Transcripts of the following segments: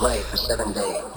play for seven days.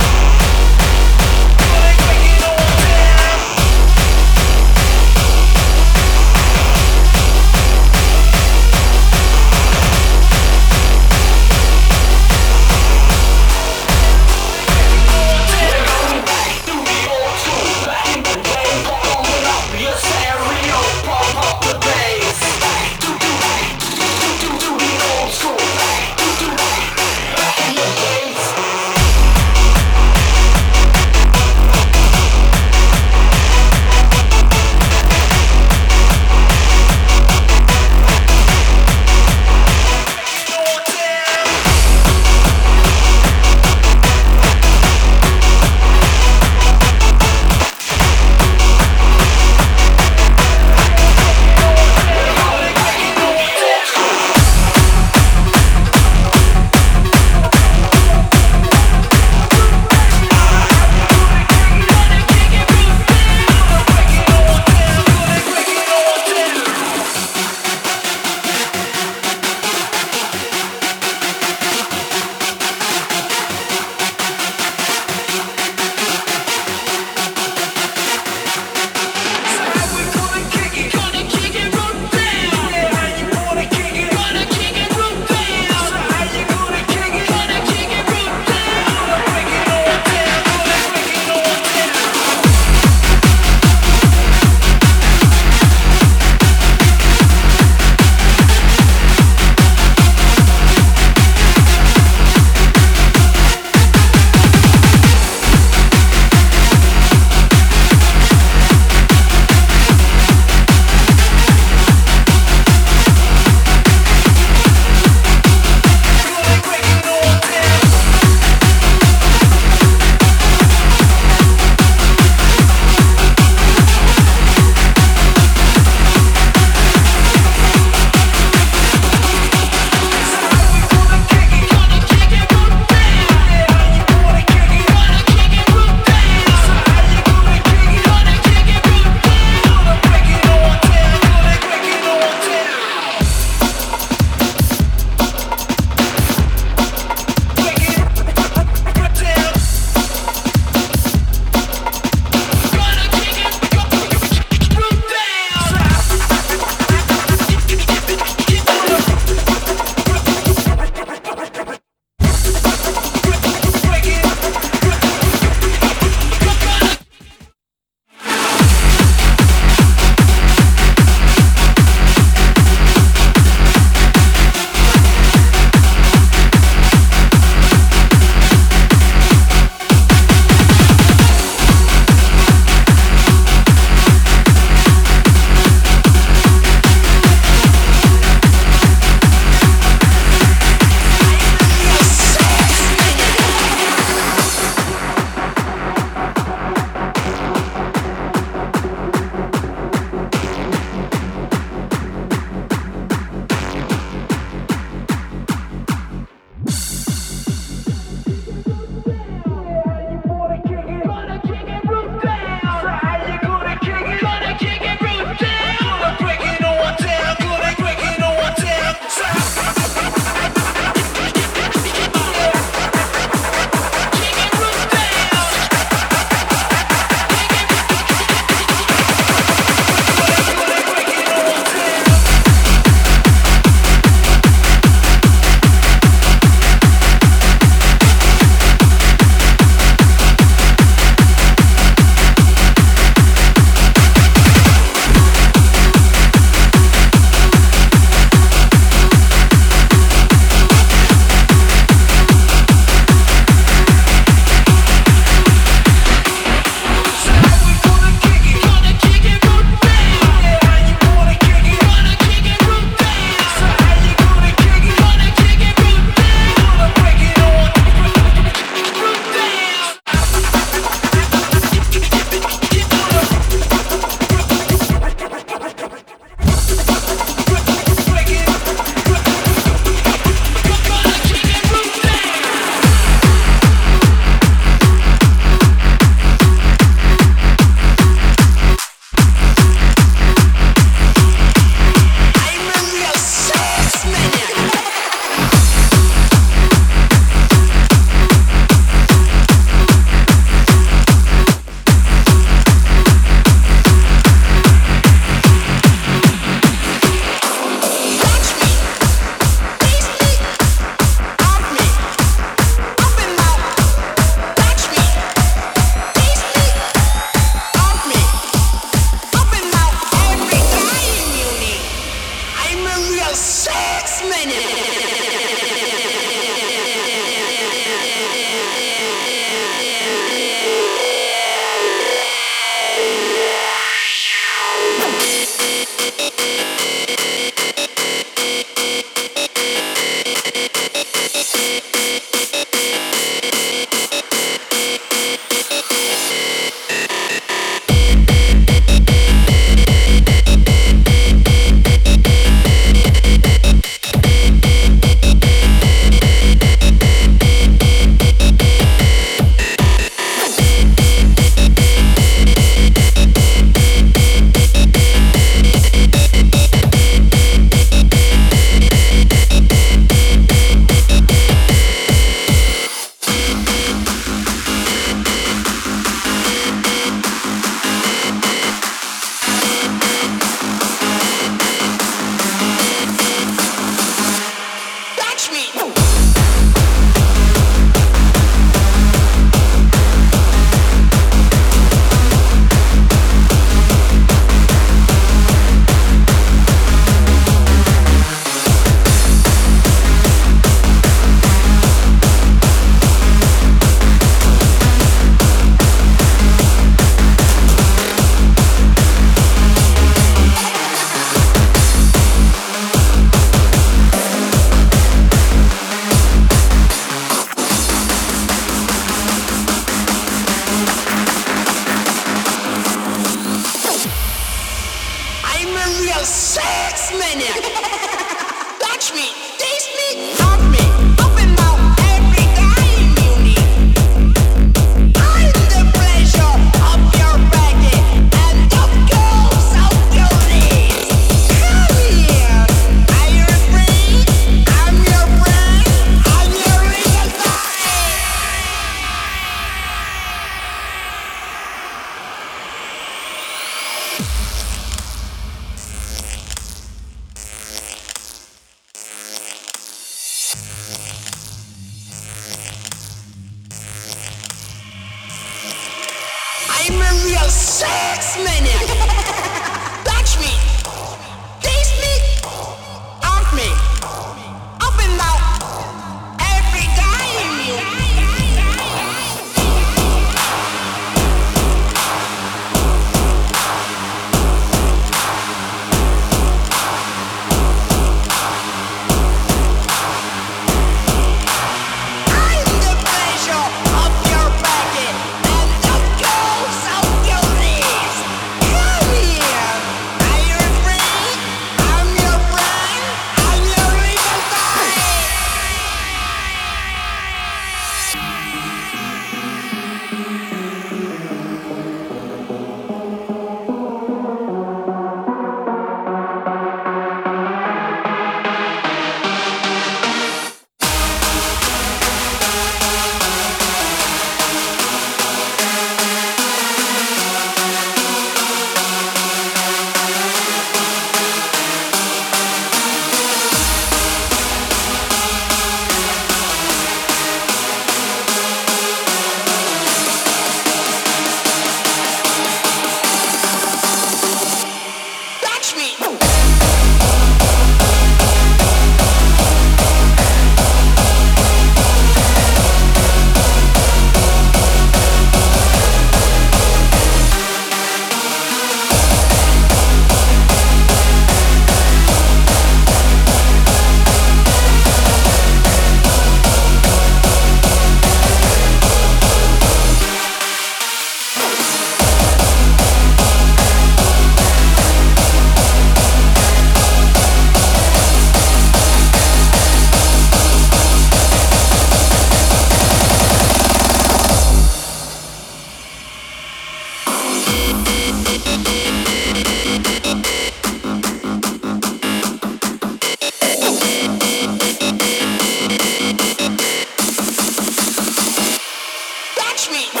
sweet.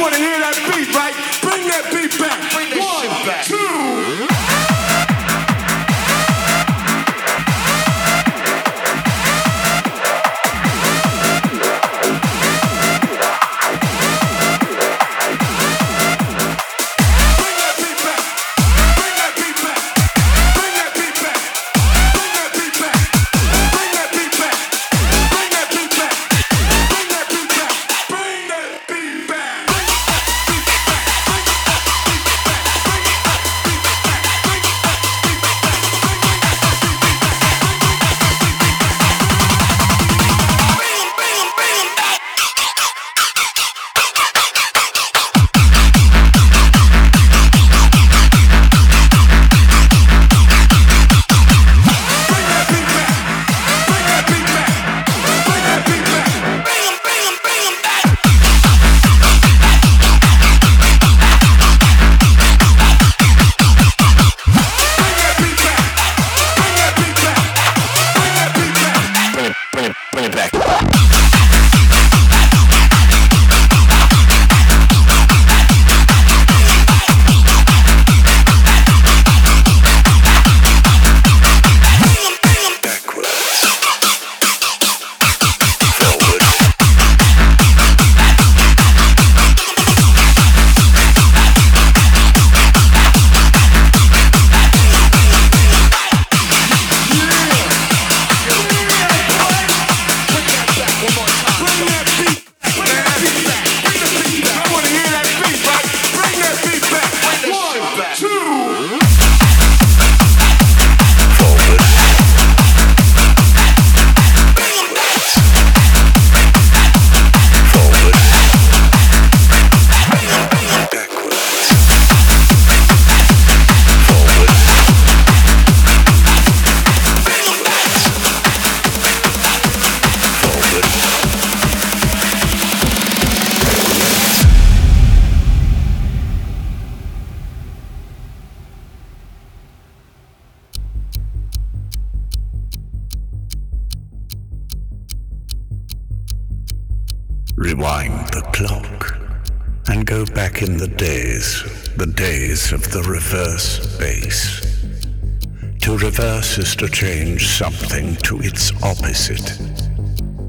I want to hear that beat, right? Bring that beat back. Bring that One, shit back. Two, reverse bass. To reverse is to change something to its opposite.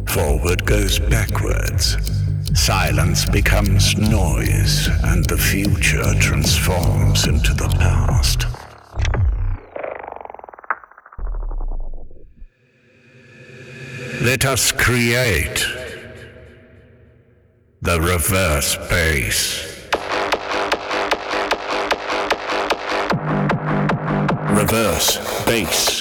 Forward goes backwards. Silence becomes noise, and the future transforms into the past. Let us create the reverse bass. Reverse bass.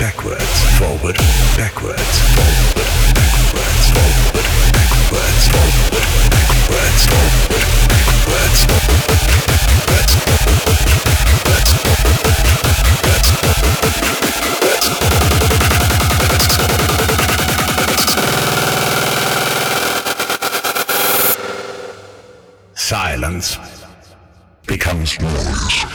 Backwards, forward, backwards. Forward, backwards. Forward, backwards. Forward, backwards, forward, backwards, backwards, backwards, backwards, backwards. Silence becomes noise.